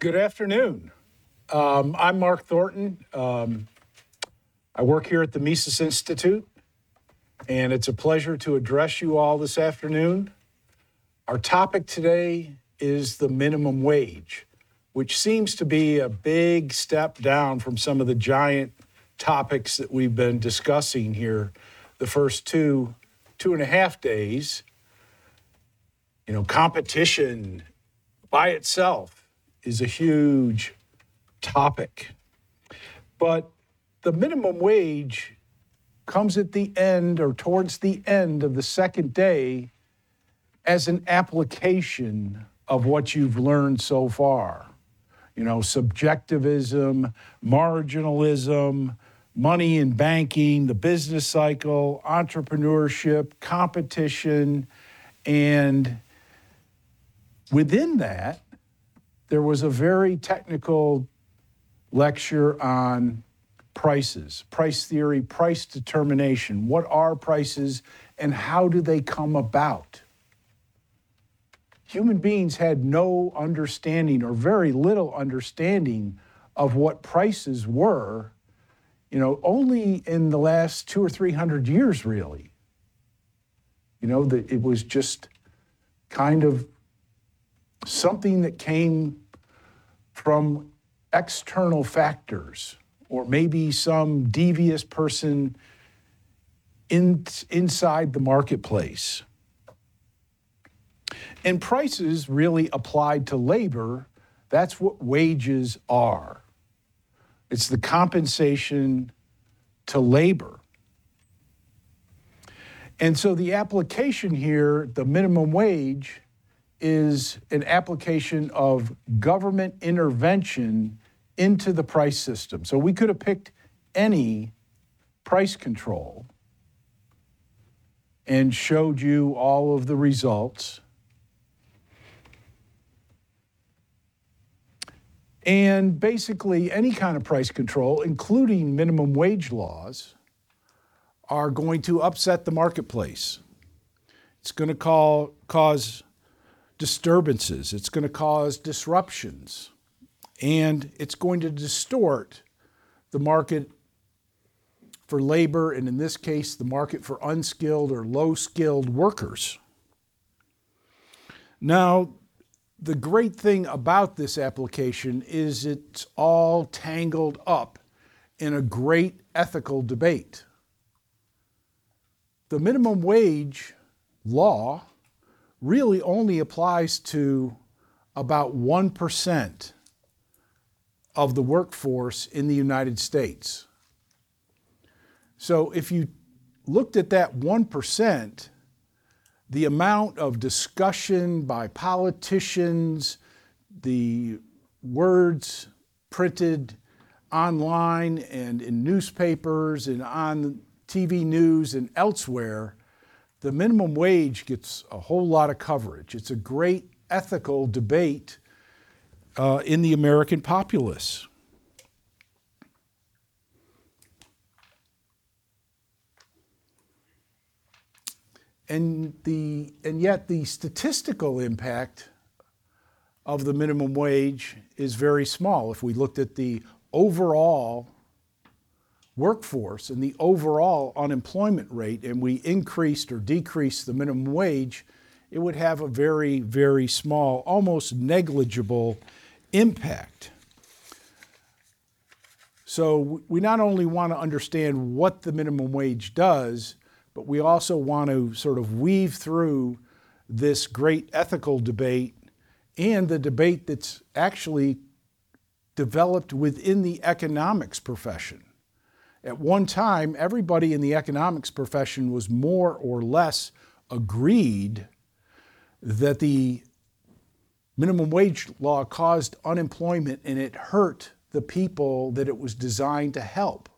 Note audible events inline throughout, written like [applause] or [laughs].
Good afternoon. Um, I'm Mark Thornton. Um, I work here at the Mises Institute, and it's a pleasure to address you all this afternoon. Our topic today is the minimum wage, which seems to be a big step down from some of the giant topics that we've been discussing here the first two, two and a half days. You know, competition by itself is a huge topic. But the minimum wage comes at the end or towards the end of the second day as an application of what you've learned so far. You know, subjectivism, marginalism, money in banking, the business cycle, entrepreneurship, competition, and within that, there was a very technical lecture on prices, price theory, price determination. What are prices and how do they come about? Human beings had no understanding or very little understanding of what prices were, you know, only in the last two or three hundred years, really. You know, that it was just kind of something that came from external factors or maybe some devious person in, inside the marketplace. And prices really applied to labor, that's what wages are. It's the compensation to labor. And so the application here, the minimum wage, is an application of government intervention into the price system. So we could have picked any price control and showed you all of the results. And basically, any kind of price control, including minimum wage laws, are going to upset the marketplace. It's going to call, cause disturbances, it's going to cause disruptions, and it's going to distort the market for labor, and in this case, the market for unskilled or low skilled workers. Now, the great thing about this application is it's all tangled up in a great ethical debate. The minimum wage law really only applies to about 1% of the workforce in the United States. So if you looked at that 1%, the amount of discussion by politicians, the words printed online and in newspapers and on TV news and elsewhere the minimum wage gets a whole lot of coverage. It's a great ethical debate uh, in the American populace. And, the, and yet, the statistical impact of the minimum wage is very small. If we looked at the overall workforce and the overall unemployment rate and we increased or decreased the minimum wage, it would have a very, very small, almost negligible impact. So we not only want to understand what the minimum wage does, but we also want to sort of weave through this great ethical debate and the debate that's actually developed within the economics profession. At one time, everybody in the economics profession was more or less agreed that the minimum wage law caused unemployment and it hurt the people that it was designed to help.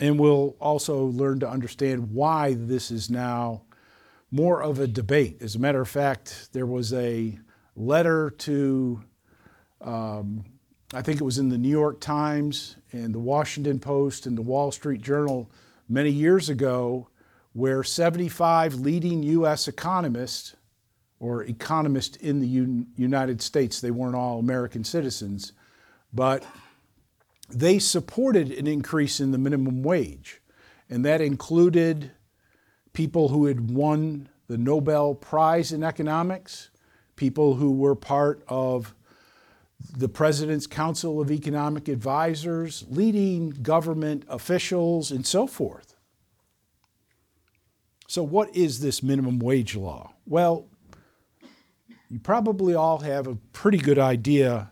And we'll also learn to understand why this is now more of a debate. As a matter of fact, there was a letter to um, I think it was in the New York Times and the Washington Post and the Wall Street Journal many years ago, where 75 leading U.S. economists or economists in the Un- United States. They weren't all American citizens, but they supported an increase in the minimum wage. And that included people who had won the Nobel Prize in economics, people who were part of the President's Council of Economic Advisors, leading government officials, and so forth. So, what is this minimum wage law? Well, you probably all have a pretty good idea.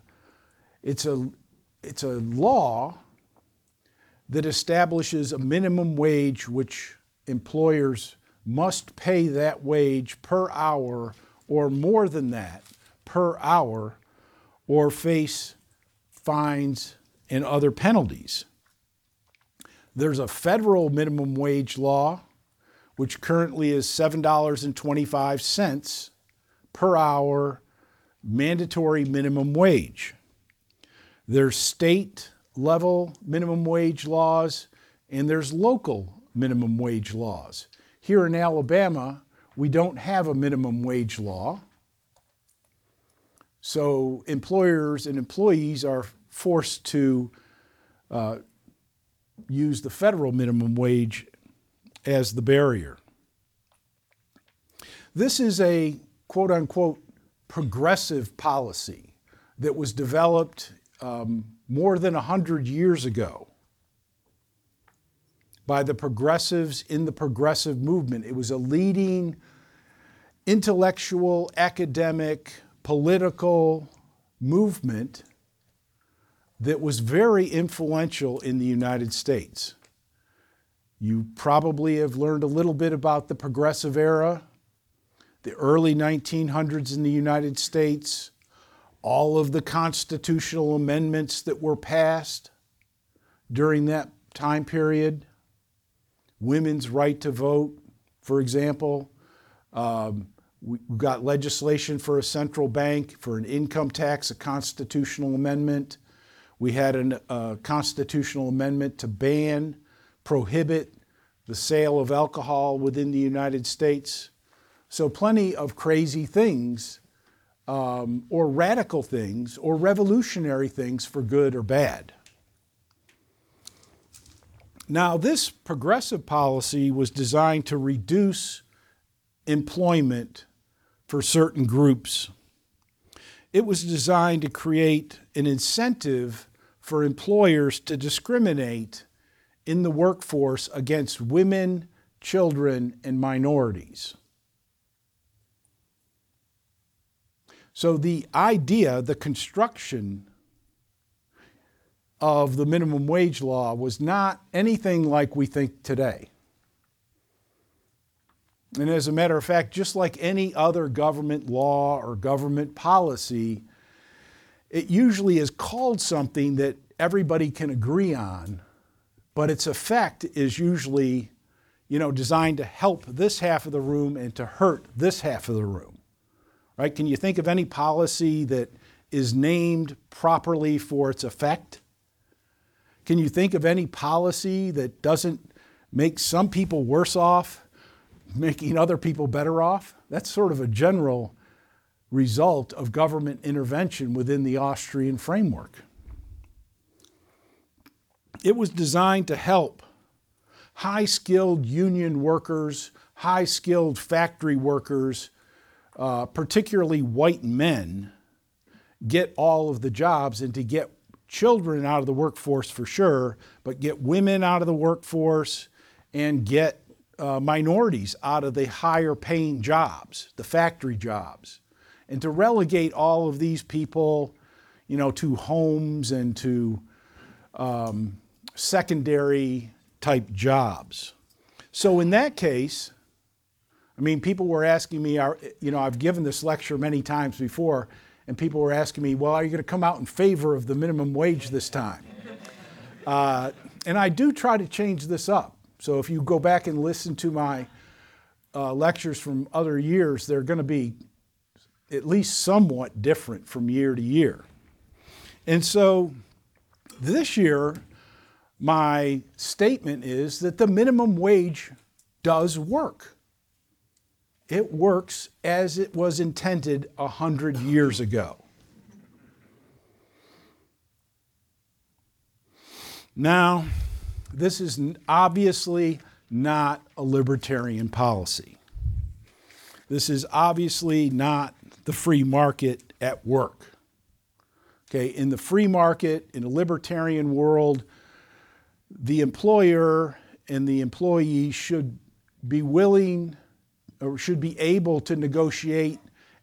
It's a, it's a law that establishes a minimum wage which employers must pay that wage per hour or more than that per hour or face fines and other penalties. There's a federal minimum wage law, which currently is $7.25 per hour mandatory minimum wage. There's state level minimum wage laws and there's local minimum wage laws. Here in Alabama, we don't have a minimum wage law. So employers and employees are forced to uh, use the federal minimum wage as the barrier. This is a quote unquote progressive policy that was developed um, more than 100 years ago by the progressives in the progressive movement. It was a leading intellectual, academic, political movement that was very influential in the United States. You probably have learned a little bit about the progressive era, the early 1900s in the United States, all of the constitutional amendments that were passed during that time period, women's right to vote, for example. Um, we got legislation for a central bank, for an income tax, a constitutional amendment. We had a uh, constitutional amendment to ban, prohibit the sale of alcohol within the United States. So, plenty of crazy things, um, or radical things, or revolutionary things for good or bad. Now, this progressive policy was designed to reduce employment for certain groups. It was designed to create an incentive for employers to discriminate in the workforce against women, children, and minorities. So, the idea, the construction of the minimum wage law was not anything like we think today. And as a matter of fact, just like any other government law or government policy, it usually is called something that everybody can agree on, but its effect is usually, you know, designed to help this half of the room and to hurt this half of the room. Right? Can you think of any policy that is named properly for its effect? Can you think of any policy that doesn't make some people worse off making other people better off. That's sort of a general result of government intervention within the Austrian framework. It was designed to help high skilled union workers, high skilled factory workers, uh, particularly white men, get all of the jobs and to get children out of the workforce for sure, but get women out of the workforce and get uh, minorities out of the higher paying jobs, the factory jobs, and to relegate all of these people, you know, to homes and to um, secondary type jobs. So in that case, I mean, people were asking me, you know, I've given this lecture many times before, and people were asking me, well, are you going to come out in favor of the minimum wage this time? Uh, and I do try to change this up. So if you go back and listen to my uh, lectures from other years, they're going to be at least somewhat different from year to year. And so this year, my statement is that the minimum wage does work. it works as it was intended a hundred years ago. Now, this is obviously not a libertarian policy. This is obviously not the free market at work. Okay, in the free market, in a libertarian world, the employer and the employee should be willing or should be able to negotiate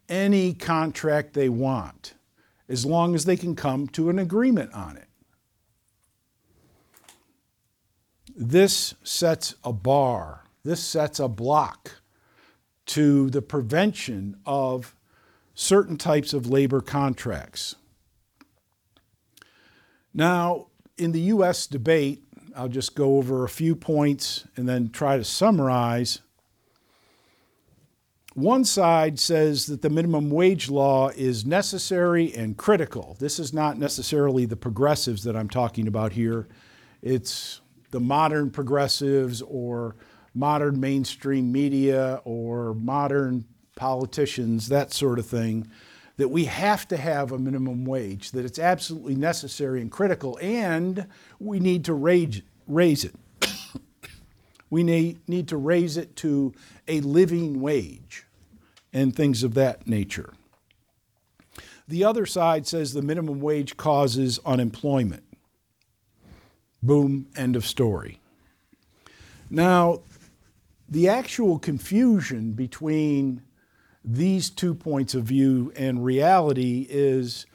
any contract they want as long as they can come to an agreement on it. This sets a bar, this sets a block to the prevention of certain types of labor contracts. Now, in the US debate, I'll just go over a few points and then try to summarize. One side says that the minimum wage law is necessary and critical. This is not necessarily the progressives that I'm talking about here. It's the modern progressives or modern mainstream media or modern politicians, that sort of thing, that we have to have a minimum wage, that it's absolutely necessary and critical, and we need to raise, raise it. [coughs] we need, need to raise it to a living wage and things of that nature. The other side says the minimum wage causes unemployment. Boom, end of story. Now, the actual confusion between these two points of view and reality is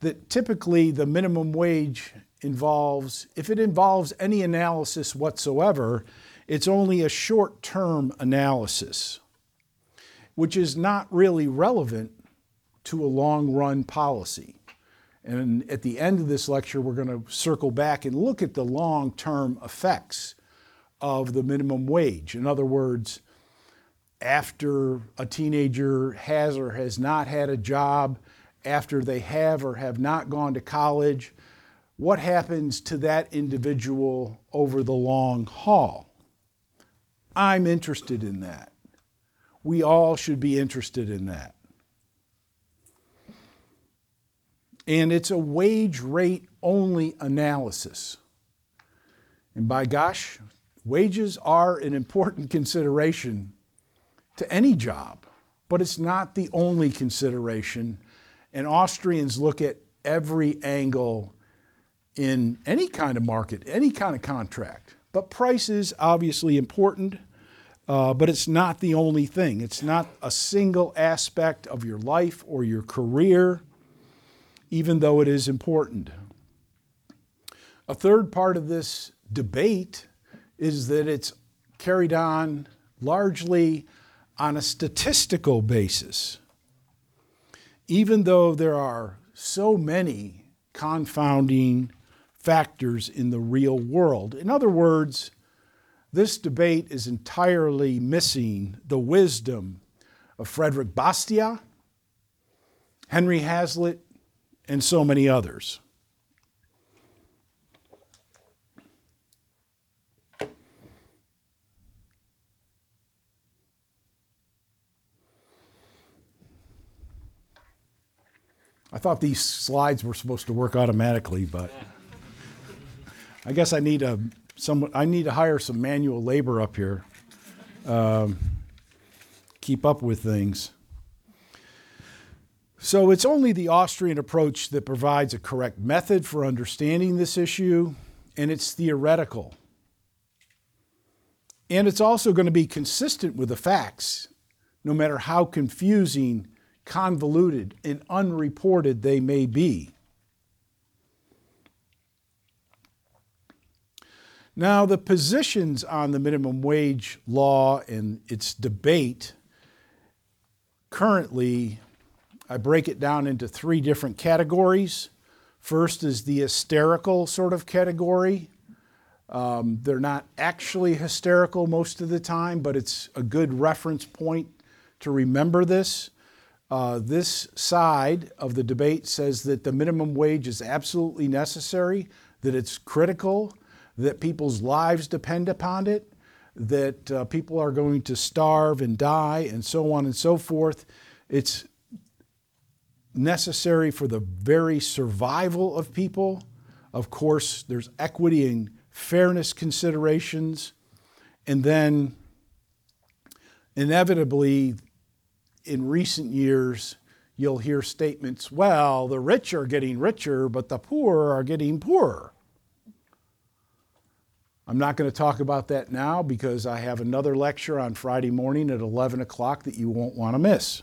that typically the minimum wage involves, if it involves any analysis whatsoever, it's only a short term analysis, which is not really relevant to a long run policy. And at the end of this lecture, we're going to circle back and look at the long term effects of the minimum wage. In other words, after a teenager has or has not had a job, after they have or have not gone to college, what happens to that individual over the long haul? I'm interested in that. We all should be interested in that. And it's a wage rate only analysis. And by gosh, wages are an important consideration to any job, but it's not the only consideration. And Austrians look at every angle in any kind of market, any kind of contract. But price is obviously important, uh, but it's not the only thing. It's not a single aspect of your life or your career even though it is important. A third part of this debate is that it's carried on largely on a statistical basis. Even though there are so many confounding factors in the real world. In other words, this debate is entirely missing the wisdom of Frederick Bastiat, Henry Hazlitt, and so many others. I thought these slides were supposed to work automatically, but I guess I need a some I need to hire some manual labor up here. Um, keep up with things. So it's only the Austrian approach that provides a correct method for understanding this issue, and it's theoretical. And it's also going to be consistent with the facts, no matter how confusing, convoluted, and unreported they may be. Now, the positions on the minimum wage law and its debate currently I break it down into three different categories. First is the hysterical sort of category. Um, they're not actually hysterical most of the time, but it's a good reference point to remember this. Uh, this side of the debate says that the minimum wage is absolutely necessary, that it's critical, that people's lives depend upon it, that uh, people are going to starve and die and so on and so forth. It's necessary for the very survival of people. Of course, there's equity and fairness considerations. And then, inevitably, in recent years, you'll hear statements well, the rich are getting richer, but the poor are getting poorer. I'm not going to talk about that now because I have another lecture on Friday morning at 11 o'clock that you won't want to miss,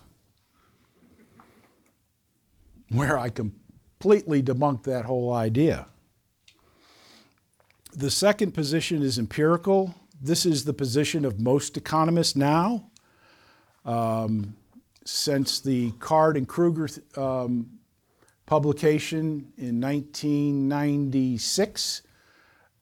where I completely debunk that whole idea. The second position is empirical. This is the position of most economists now. Um, since the Card and Krueger um, publication in 1996,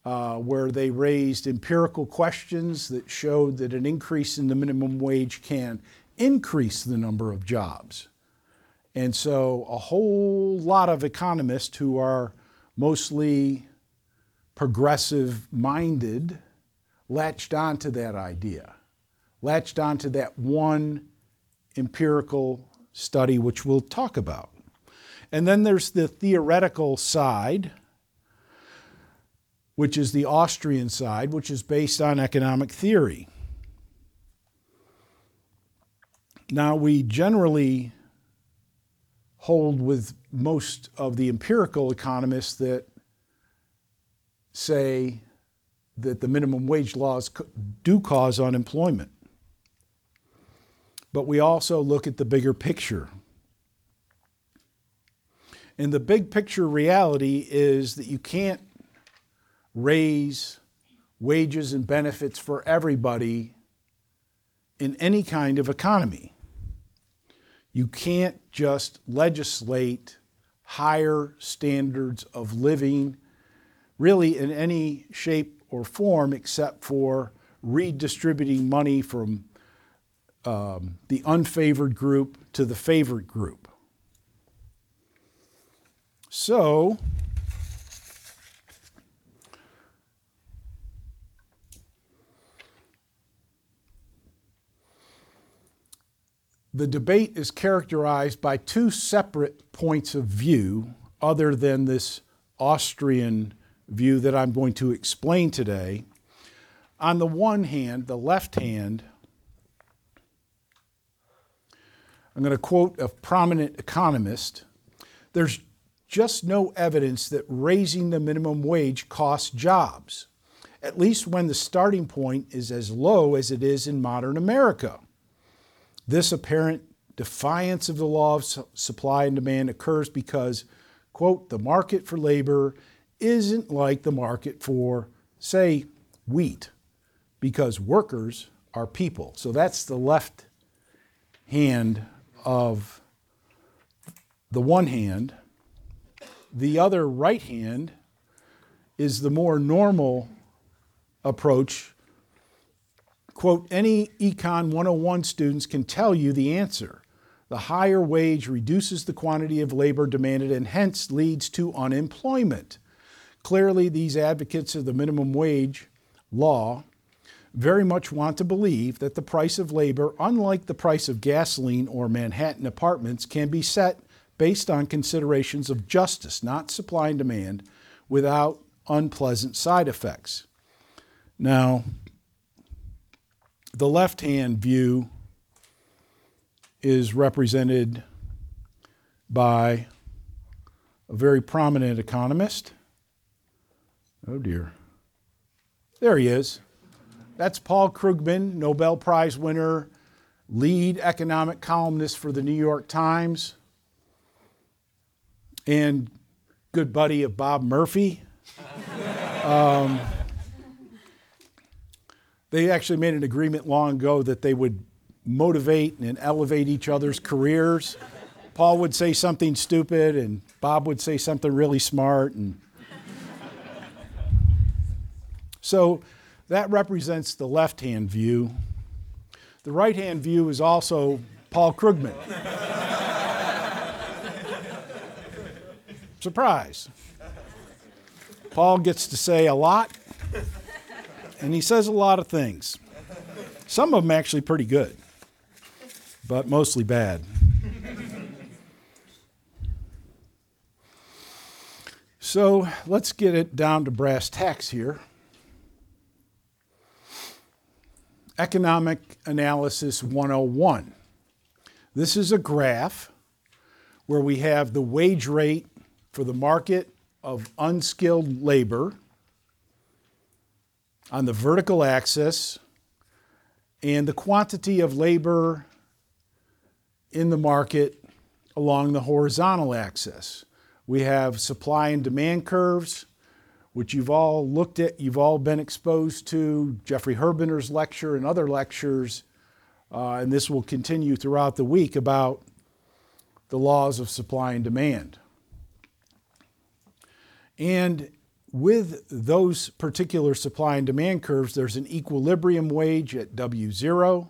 uh, where they raised empirical questions that showed that an increase in the minimum wage can increase the number of jobs. And so a whole lot of economists who are mostly progressive minded latched onto that idea, latched onto that one empirical study, which we'll talk about. And then there's the theoretical side, which is the Austrian side, which is based on economic theory. Now, we generally hold with most of the empirical economists that say that the minimum wage laws do cause unemployment but we also look at the bigger picture. And the big picture reality is that you can't raise wages and benefits for everybody in any kind of economy. You can't just legislate higher standards of living, really, in any shape or form, except for redistributing money from um, the unfavored group to the favored group. So, the debate is characterized by two separate points of view, other than this Austrian view that I'm going to explain today. On the one hand, the left hand I'm going to quote a prominent economist there's just no evidence that raising the minimum wage costs jobs, at least when the starting point is as low as it is in modern America. This apparent defiance of the law of supply and demand occurs because, quote, the market for labor isn't like the market for, say, wheat, because workers are people. So that's the left hand of the one hand. The other right hand is the more normal approach. Quote, any Econ 101 students can tell you the answer. The higher wage reduces the quantity of labor demanded and hence leads to unemployment. Clearly, these advocates of the minimum wage law very much want to believe that the price of labor, unlike the price of gasoline or Manhattan apartments, can be set based on considerations of justice, not supply and demand, without unpleasant side effects. Now, the left hand view is represented by a very prominent economist. Oh dear. There he is. That's Paul Krugman, Nobel Prize winner, lead economic columnist for the New York Times, and good buddy of Bob Murphy. [laughs] Um, they actually made an agreement long ago that they would motivate and elevate each other's careers. Paul would say something stupid, and Bob would say something really smart. And so that represents the left hand view. The right hand view is also Paul Krugman. Surprise. Paul gets to say a lot, and he says a lot of things. Some of them actually pretty good, but mostly bad. So let's get it down to brass tacks here. Economic Analysis 101. This is a graph where we have the wage rate for the market of unskilled labor on the vertical axis and the quantity of labor in the market along the horizontal axis. We have supply and demand curves, which you've all looked at, you've all been exposed to, Jeffrey Herbener's lecture and other lectures, uh, and this will continue throughout the week about the laws of supply and demand. And with those particular supply and demand curves, there's an equilibrium wage at W0,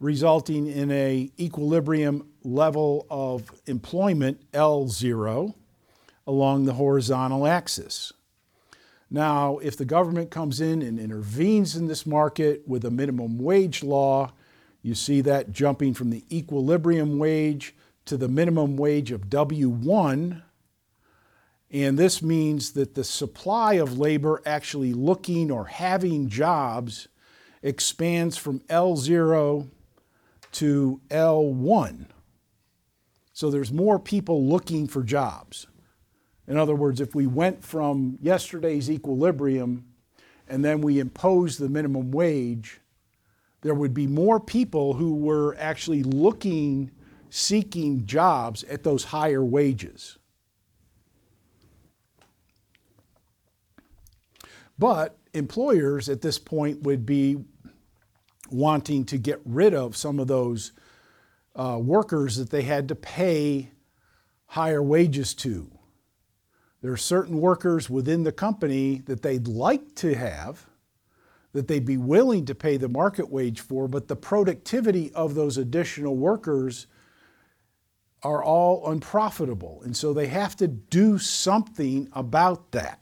resulting in a equilibrium level of employment L0 along the horizontal axis. Now, if the government comes in and intervenes in this market with a minimum wage law, you see that jumping from the equilibrium wage to the minimum wage of W1 and this means that the supply of labor actually looking or having jobs expands from L0 to L1. So there's more people looking for jobs. In other words, if we went from yesterday's equilibrium and then we imposed the minimum wage, there would be more people who were actually looking, seeking jobs at those higher wages. But employers at this point would be wanting to get rid of some of those uh, workers that they had to pay higher wages to. There are certain workers within the company that they'd like to have, that they'd be willing to pay the market wage for, but the productivity of those additional workers are all unprofitable. And so they have to do something about that.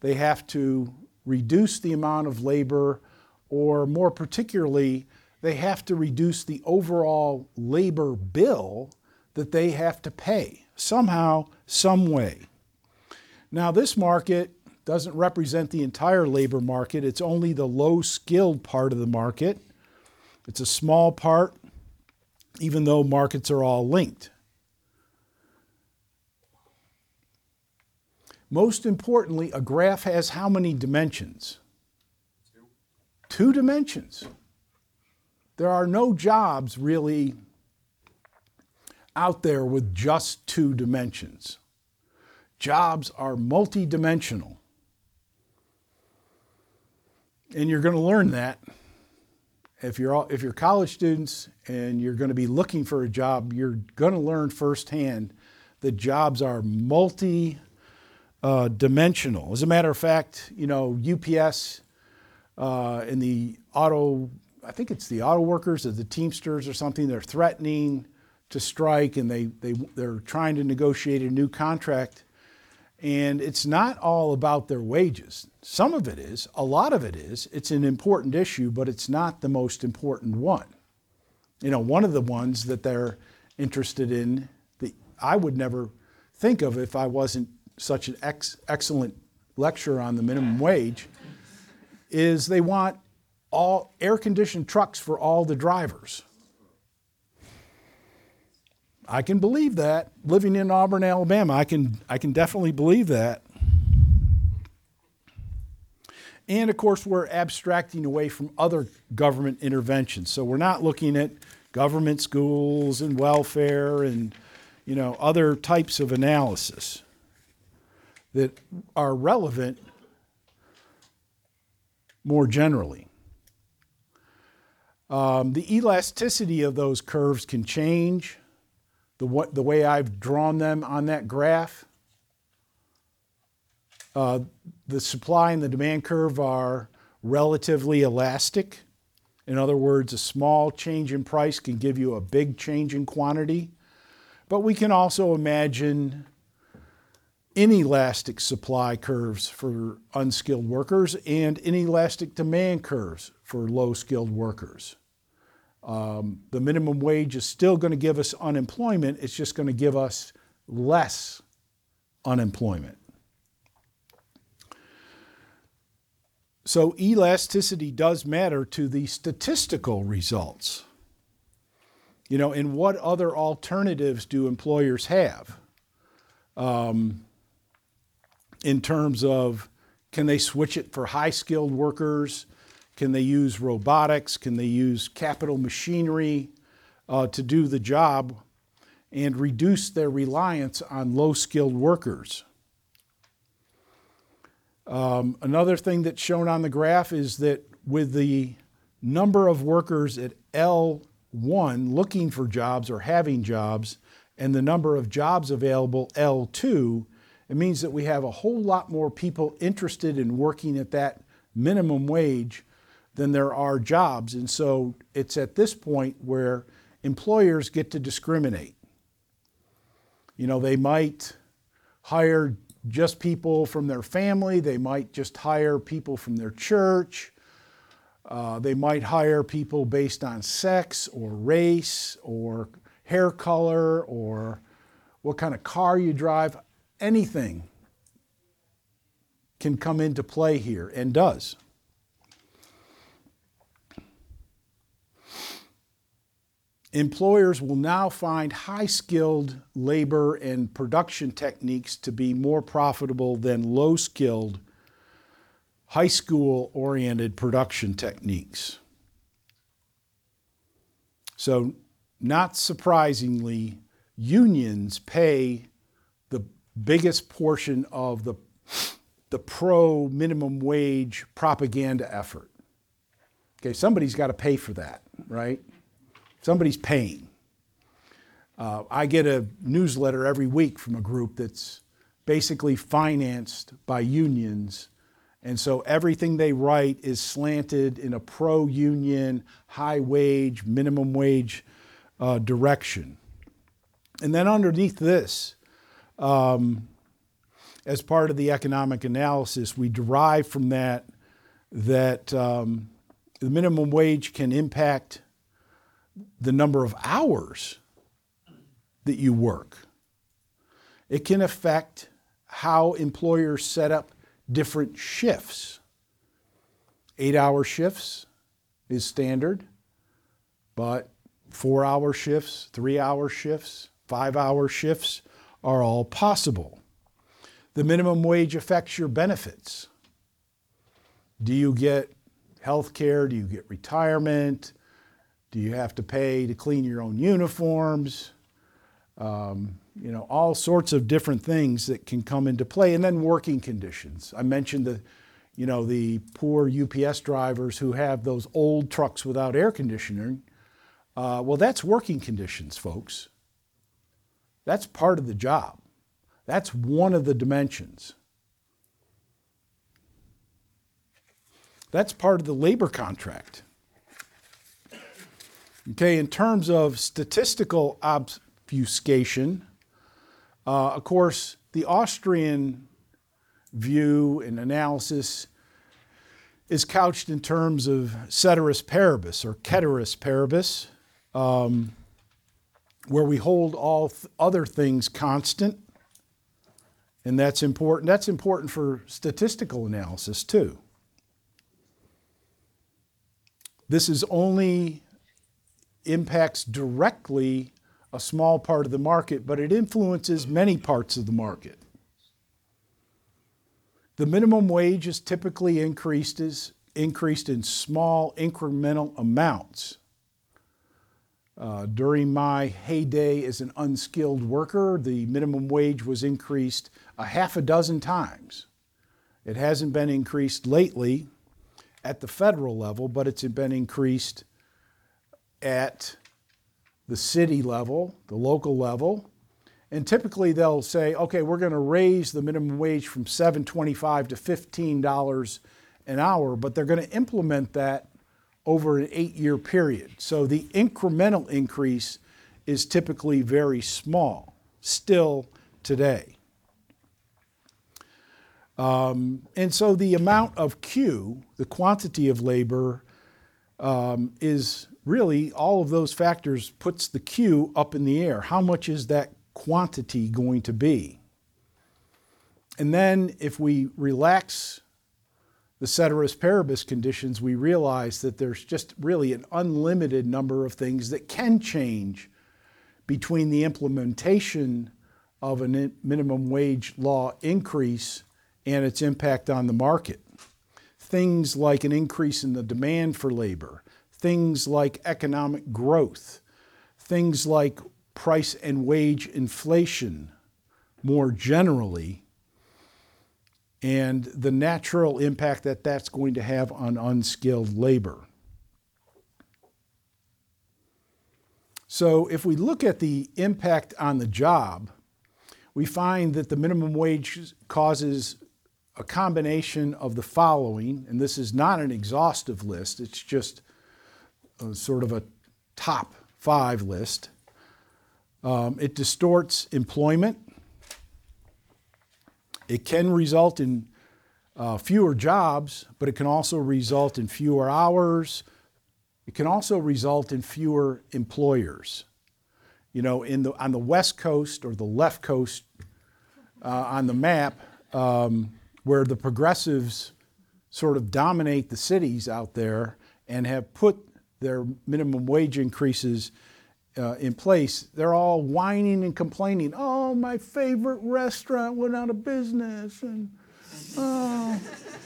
They have to reduce the amount of labor, or more particularly, they have to reduce the overall labor bill that they have to pay somehow, some way. Now, this market doesn't represent the entire labor market, it's only the low skilled part of the market. It's a small part, even though markets are all linked. Most importantly, a graph has how many dimensions? Two. Two dimensions. There are no jobs really out there with just two dimensions. Jobs are multidimensional. And you're going to learn that if you're, all, if you're college students and you're going to be looking for a job, you're going to learn firsthand that jobs are multi uh, dimensional. As a matter of fact, you know, UPS uh, and the auto, I think it's the auto workers or the Teamsters or something, they're threatening to strike and they, they, they're trying to negotiate a new contract. And it's not all about their wages. Some of it is, a lot of it is. It's an important issue, but it's not the most important one. You know, one of the ones that they're interested in, that I would never think of if I wasn't such an ex- excellent lecture on the minimum wage is they want all air conditioned trucks for all the drivers. I can believe that. Living in Auburn, Alabama, I can, I can definitely believe that. And of course, we're abstracting away from other government interventions. So we're not looking at government schools and welfare and you know, other types of analysis that are relevant more generally. Um, the elasticity of those curves can change. The, the way I've drawn them on that graph, uh, the supply and the demand curve are relatively elastic. In other words, a small change in price can give you a big change in quantity. But we can also imagine inelastic supply curves for unskilled workers and inelastic demand curves for low skilled workers. Um, the minimum wage is still going to give us unemployment, it's just going to give us less unemployment. So, elasticity does matter to the statistical results. You know, and what other alternatives do employers have um, in terms of can they switch it for high skilled workers? Can they use robotics? Can they use capital machinery uh, to do the job and reduce their reliance on low skilled workers? Um, another thing that's shown on the graph is that with the number of workers at L1 looking for jobs or having jobs, and the number of jobs available L2, it means that we have a whole lot more people interested in working at that minimum wage than there are jobs. And so it's at this point where employers get to discriminate. You know, they might hire just people from their family, they might just hire people from their church. Uh, they might hire people based on sex or race or hair color or what kind of car you drive. Anything can come into play here and does. employers will now find high skilled labor and production techniques to be more profitable than low skilled, high school oriented production techniques. So, not surprisingly, unions pay biggest portion of the, the pro minimum wage propaganda effort. Okay, somebody's got to pay for that, right? Somebody's paying. Uh, I get a newsletter every week from a group that's basically financed by unions. And so everything they write is slanted in a pro union, high wage, minimum wage uh, direction. And then underneath this, um, as part of the economic analysis, we derive from that that um, the minimum wage can impact the number of hours that you work. It can affect how employers set up different shifts. Eight hour shifts is standard, but four hour shifts, three hour shifts, five hour shifts are all possible. The minimum wage affects your benefits. Do you get health care? Do you get retirement? Do you have to pay to clean your own uniforms? Um, you know, all sorts of different things that can come into play. And then working conditions. I mentioned the, you know, the poor UPS drivers who have those old trucks without air conditioning. Uh, well, that's working conditions, folks. That's part of the job. That's one of the dimensions. That's part of the labor contract. Okay, in terms of statistical obfuscation, uh, of course, the Austrian view and analysis is couched in terms of ceteris paribus or ceteris paribus, um, where we hold all th- other things constant. And that's important. That's important for statistical analysis too. This is only impacts directly a small part of the market, but it influences many parts of the market. The minimum wage is typically increased, is increased in small incremental amounts. Uh, during my heyday as an unskilled worker, the minimum wage was increased a half a dozen times. It hasn't been increased lately at the federal level, but it's been increased at the city level, the local level, and typically they'll say, okay, we're going to raise the minimum wage from $7.25 to $15 an hour, but they're going to implement that over an eight year period. So the incremental increase is typically very small, still today. Um, and so the amount of Q, the quantity of labor, um, is really all of those factors puts the Q up in the air. How much is that quantity going to be? And then if we relax the ceteris paribus conditions, we realize that there's just really an unlimited number of things that can change between the implementation of a minimum wage law increase and its impact on the market. Things like an increase in the demand for labor, things like economic growth, things like price and wage inflation more generally, and the natural impact that that's going to have on unskilled labor. So, if we look at the impact on the job, we find that the minimum wage causes a combination of the following, and this is not an exhaustive list, it's just sort of a top five list. Um, it distorts employment, it can result in uh, fewer jobs, but it can also result in fewer hours. It can also result in fewer employers. You know, in the, on the west coast or the left coast uh, on the map, um, where the progressives sort of dominate the cities out there and have put their minimum wage increases uh, in place, they're all whining and complaining. Oh, my favorite restaurant went out of business, and oh,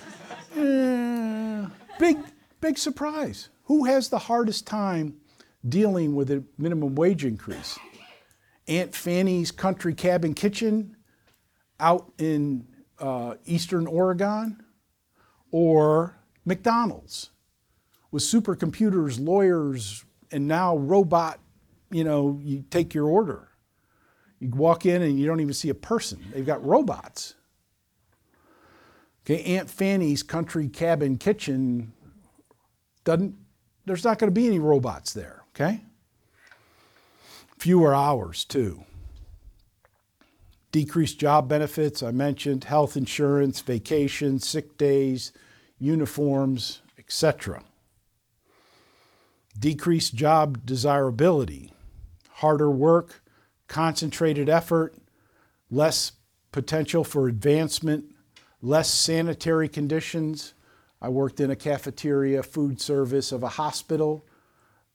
[laughs] yeah. big big surprise. Who has the hardest time dealing with a minimum wage increase? Aunt Fanny's Country Cabin Kitchen out in uh, Eastern Oregon, or McDonald's with supercomputers, lawyers, and now robot you know, you take your order. You walk in and you don't even see a person. They've got robots. Okay, Aunt Fanny's country cabin kitchen doesn't there's not going to be any robots there, okay? Fewer hours too. Decreased job benefits, I mentioned, health insurance, vacations, sick days, uniforms, etc. Decreased job desirability, harder work, concentrated effort, less potential for advancement, less sanitary conditions. I worked in a cafeteria food service of a hospital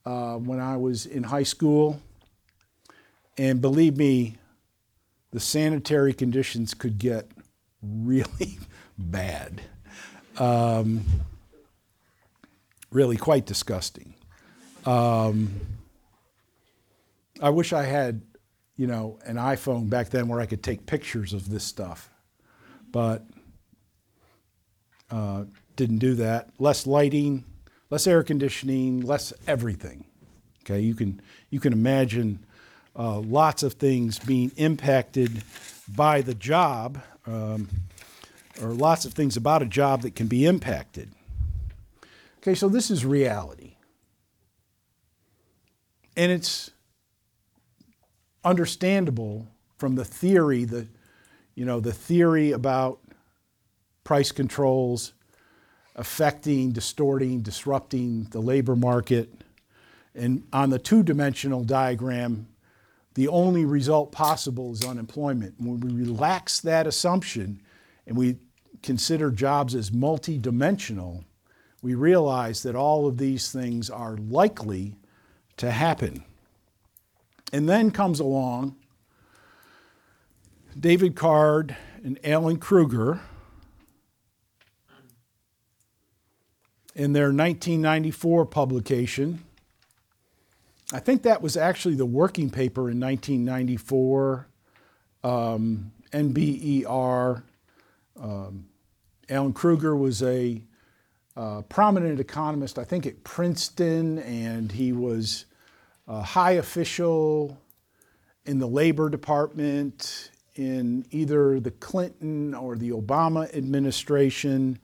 uh, when I was in high school. And believe me, the sanitary conditions could get really [laughs] bad. Um, really quite disgusting. Um, I wish I had, you know, an iPhone back then where I could take pictures of this stuff, but uh, didn't do that. Less lighting, less air conditioning, less everything. Okay, you can you can imagine uh, lots of things being impacted by the job, um, or lots of things about a job that can be impacted. Okay, so this is reality, and it's understandable from the theory, the, you know, the theory about price controls affecting, distorting, disrupting the labor market. And on the two dimensional diagram, the only result possible is unemployment. When we relax that assumption and we consider jobs as multidimensional, we realize that all of these things are likely to happen. And then comes along David Card and Alan Krueger in their 1994 publication. I think that was actually the working paper in 1994, um, NBER. Um, Alan Krueger was a uh, prominent economist, I think at Princeton, and he was a high official in the Labor Department in either the Clinton or the Obama administration.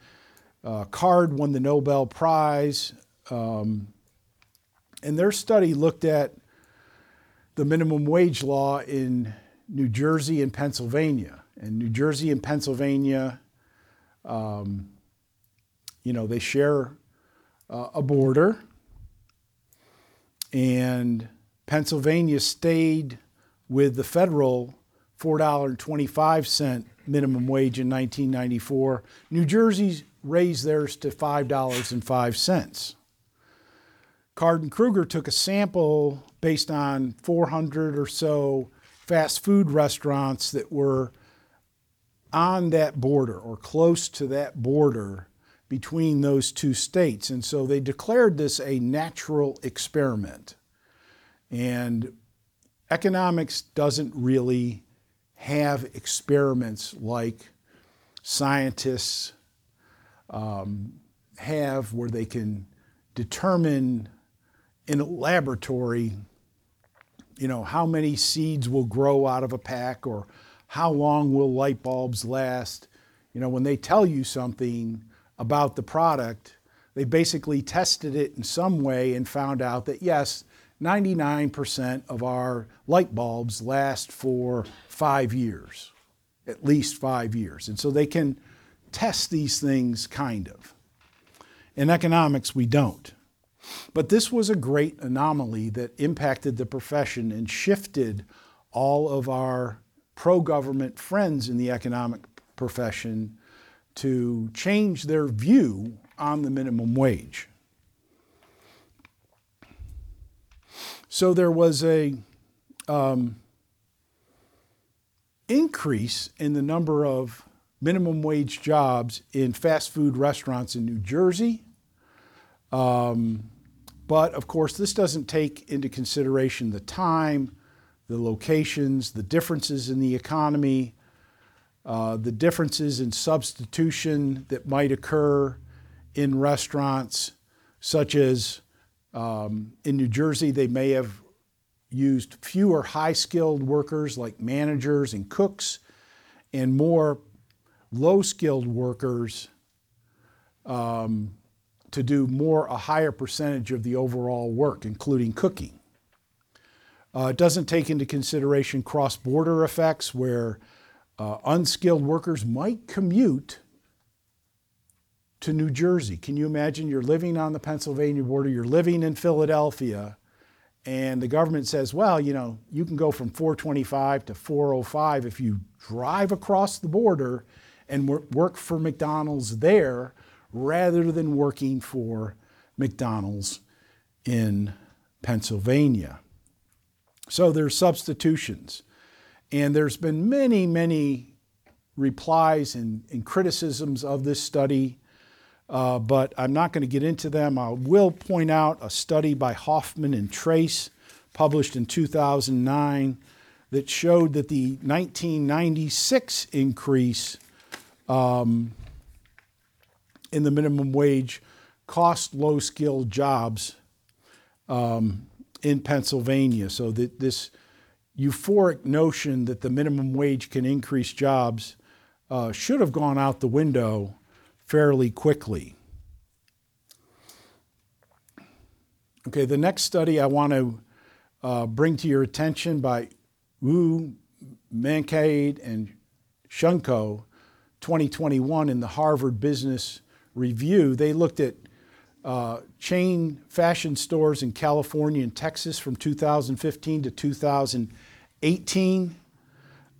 Uh, Card won the Nobel Prize. Um, and their study looked at the minimum wage law in New Jersey and Pennsylvania. And New Jersey and Pennsylvania Um, you know, they share uh, a border, and Pennsylvania stayed with the federal $4.25 minimum wage in 1994. New Jersey raised theirs to $5.05. Card Krueger took a sample based on 400 or so fast food restaurants that were on that border or close to that border between those two states. And so they declared this a natural experiment. And economics doesn't really have experiments like scientists um, have where they can determine in a laboratory you know how many seeds will grow out of a pack or how long will light bulbs last you know when they tell you something about the product they basically tested it in some way and found out that yes 99% of our light bulbs last for five years, at least five years. And so they can test these things kind of. In economics, we don't. But this was a great anomaly that impacted the profession and shifted all of our pro government friends in the economic profession to change their view on the minimum wage. So there was a um, increase in the number of minimum wage jobs in fast food restaurants in New Jersey. Um, but of course, this doesn't take into consideration the time, the locations, the differences in the economy, uh, the differences in substitution that might occur in restaurants, such as um, in New Jersey, they may have used fewer high skilled workers like managers and cooks and more low skilled workers um, to do more, a higher percentage of the overall work, including cooking. Uh, it doesn't take into consideration cross border effects where uh, unskilled workers might commute to New Jersey. Can you imagine you're living on the Pennsylvania border, you're living in Philadelphia, and the government says, well, you know, you can go from 425 to 405 if you drive across the border and work for McDonald's there rather than working for McDonald's in Pennsylvania. So there's substitutions. And there's been many, many replies and, and criticisms of this study uh, but I'm not going to get into them. I will point out a study by Hoffman and Trace, published in 2009, that showed that the 1996 increase um, in the minimum wage cost low skilled jobs um, in Pennsylvania. So that this euphoric notion that the minimum wage can increase jobs uh, should have gone out the window fairly quickly. Okay, the next study I want to uh, bring to your attention by Wu, Mankad, and Shunko, 2021 in the Harvard Business Review. They looked at uh, chain fashion stores in California and Texas from 2015 to 2018.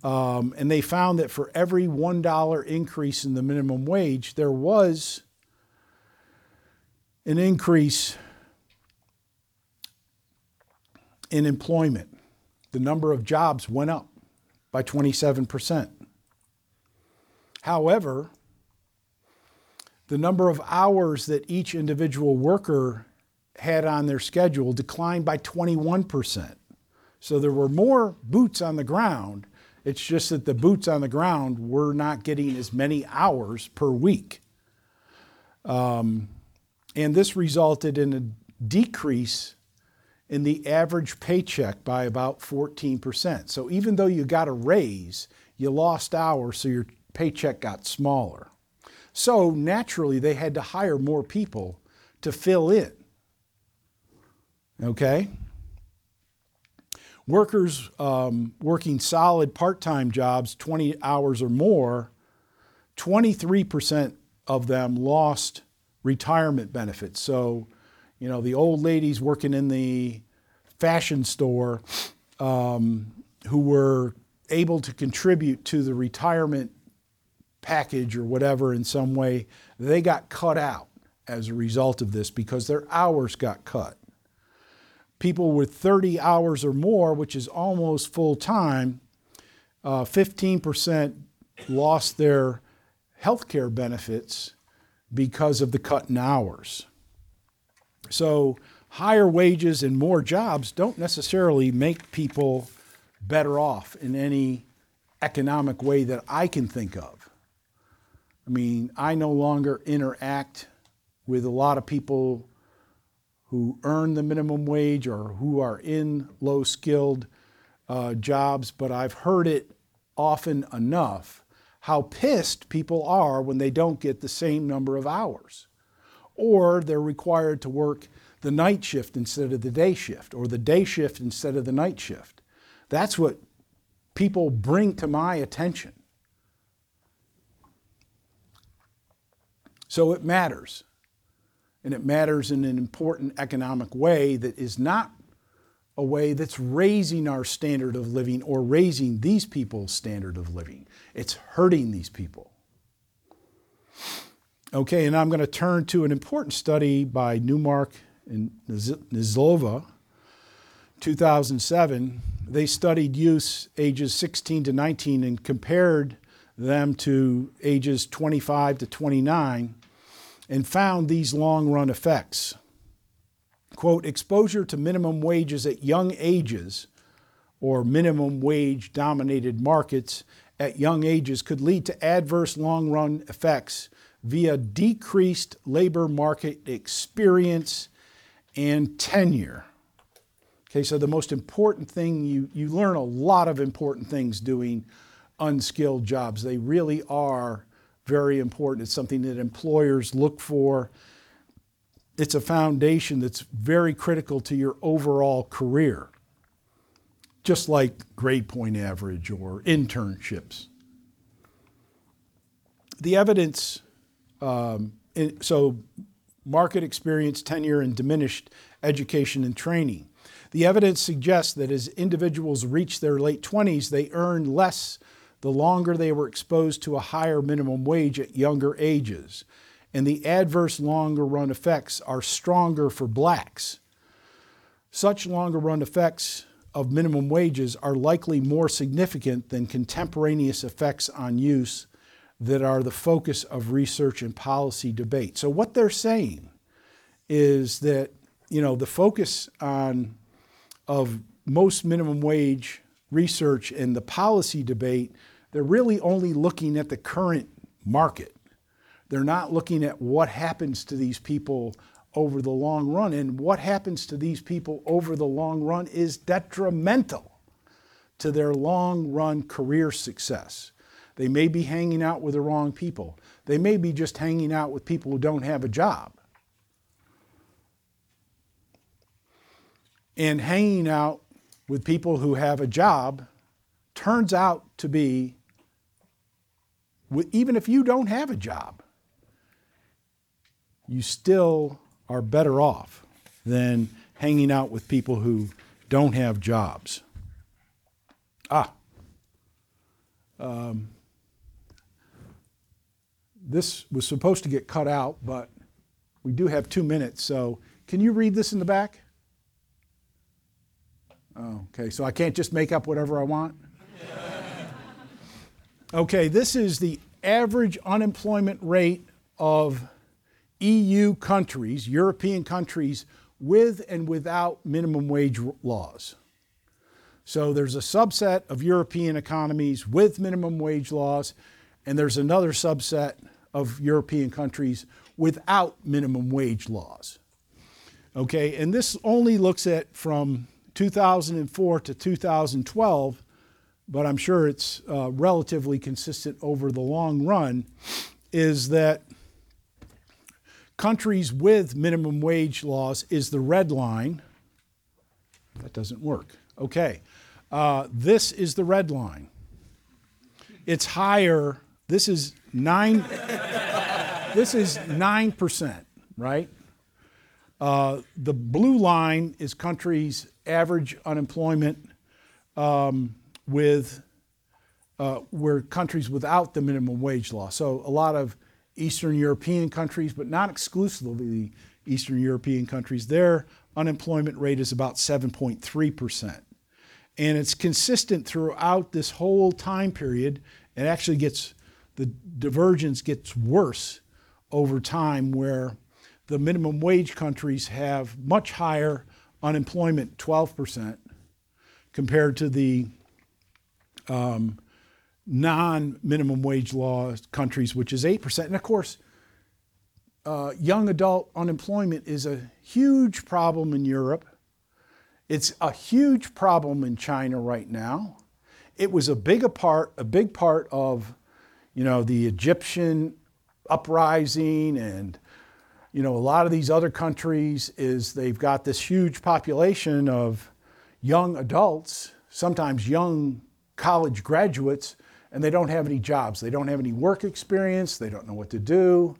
Um, and they found that for every $1 increase in the minimum wage, there was an increase in employment. The number of jobs went up by 27%. However, the number of hours that each individual worker had on their schedule declined by 21%. So there were more boots on the ground, it's just that the boots on the ground were not getting as many hours per week. Um, and this resulted in a decrease in the average paycheck by about 14%. So even though you got a raise, you lost hours, so your paycheck got smaller. So naturally, they had to hire more people to fill in. Okay? Workers um, working solid part time jobs, 20 hours or more, 23% of them lost retirement benefits. So, you know, the old ladies working in the fashion store um, who were able to contribute to the retirement package or whatever in some way, they got cut out as a result of this because their hours got cut. People with 30 hours or more, which is almost full time, uh, 15% lost their health care benefits because of the cut in hours. So, higher wages and more jobs don't necessarily make people better off in any economic way that I can think of. I mean, I no longer interact with a lot of people who earn the minimum wage or who are in low skilled uh, jobs, but I've heard it often enough how pissed people are when they don't get the same number of hours. Or they're required to work the night shift instead of the day shift, or the day shift instead of the night shift. That's what people bring to my attention. So it matters. And it matters in an important economic way that is not a way that's raising our standard of living or raising these people's standard of living. It's hurting these people. Okay, and I'm going to turn to an important study by Neumark and Nizalova, 2007. They studied youths ages 16 to 19 and compared them to ages 25 to 29 and found these long run effects quote, exposure to minimum wages at young ages or minimum wage dominated markets at young ages could lead to adverse long run effects via decreased labor market experience and tenure. Okay, so the most important thing you, you learn a lot of important things doing unskilled jobs. They really are very important. It's something that employers look for it's a foundation that's very critical to your overall career, just like grade point average or internships. The evidence, um, so market experience, tenure, and diminished education and training. The evidence suggests that as individuals reach their late 20s, they earn less the longer they were exposed to a higher minimum wage at younger ages and the adverse longer run effects are stronger for blacks. Such longer run effects of minimum wages are likely more significant than contemporaneous effects on use that are the focus of research and policy debate. So, what they're saying is that you know the focus on of most minimum wage research and the policy debate, they're really only looking at the current market. They're not looking at what happens to these people over the long run. And what happens to these people over the long run is detrimental to their long run career success. They may be hanging out with the wrong people. They may be just hanging out with people who don't have a job. And hanging out with people who have a job turns out to be, even if you don't have a job, you still are better off than hanging out with people who don't have jobs. Ah. Um, this was supposed to get cut out, but we do have two minutes. So, can you read this in the back? Oh, okay, so I can't just make up whatever I want? Okay, this is the average unemployment rate of EU countries, European countries, with and without minimum wage laws. So there's a subset of European economies with minimum wage laws, and there's another subset of European countries without minimum wage laws. Okay, and this only looks at from 2004 to 2012, but I'm sure it's uh, relatively consistent over the long run, is that countries with minimum wage laws is the red line. That doesn't work. Okay. Uh, this is the red line. It's higher This is nine. this is nine percent, right? Uh, the blue line is countries' average unemployment um, with uh, were countries without the minimum wage law. So a lot of Eastern European countries, but not exclusively Eastern European countries, their unemployment rate is about 7.3 percent and it's consistent throughout this whole time period. It actually gets the divergence gets worse over time, where the minimum wage countries have much higher unemployment, 12%, compared to the um, non minimum wage law countries, which is 8%. And of course, uh, young adult unemployment is a huge problem in Europe it's a huge problem in China right now. It was a big part, a big part of, you know, the Egyptian uprising and you know a lot of these other countries is they've got this huge population of young adults, sometimes young college graduates, and they don't have any jobs. They don't have any work experience. They don't know what to do.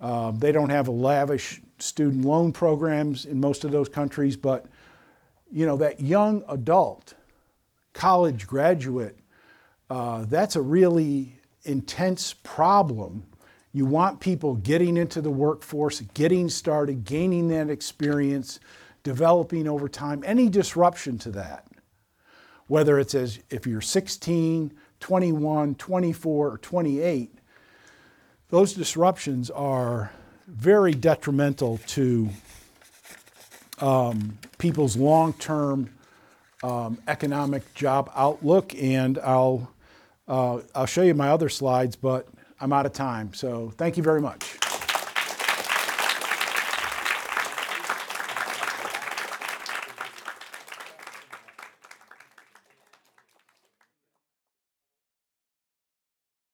Um, they don't have a lavish student loan programs in most of those countries, but you know, that young adult, college graduate, uh, that's a really intense problem. You want people getting into the workforce, getting started, gaining that experience, developing over time. Any disruption to that, whether it's as if you're 16, 21, 24, or 28, those disruptions are very detrimental to um, people's long-term um, economic job outlook. And I'll uh, I'll show you my other slides, but I'm out of time. So thank you very much.